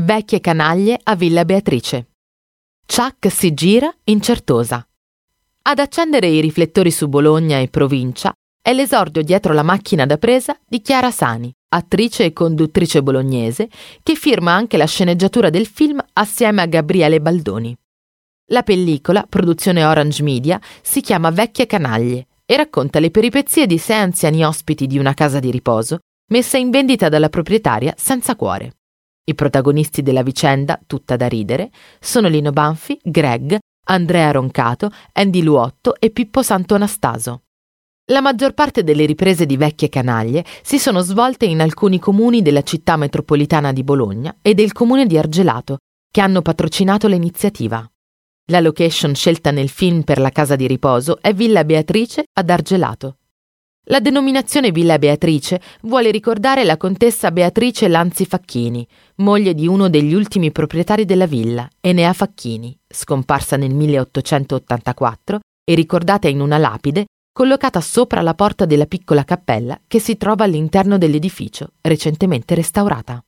Vecchie canaglie a Villa Beatrice. Chuck si gira in Certosa. Ad accendere i riflettori su Bologna e provincia è l'esordio dietro la macchina da presa di Chiara Sani, attrice e conduttrice bolognese, che firma anche la sceneggiatura del film assieme a Gabriele Baldoni. La pellicola, produzione Orange Media, si chiama Vecchie canaglie e racconta le peripezie di sei anziani ospiti di una casa di riposo messa in vendita dalla proprietaria senza cuore. I protagonisti della vicenda, tutta da ridere, sono Lino Banfi, Greg, Andrea Roncato, Andy Luotto e Pippo Sant'Anastaso. La maggior parte delle riprese di vecchie canaglie si sono svolte in alcuni comuni della città metropolitana di Bologna e del comune di Argelato, che hanno patrocinato l'iniziativa. La location scelta nel film per la casa di riposo è Villa Beatrice ad Argelato. La denominazione Villa Beatrice vuole ricordare la contessa Beatrice Lanzi Facchini, moglie di uno degli ultimi proprietari della villa, Enea Facchini, scomparsa nel 1884 e ricordata in una lapide collocata sopra la porta della piccola cappella che si trova all'interno dell'edificio, recentemente restaurata.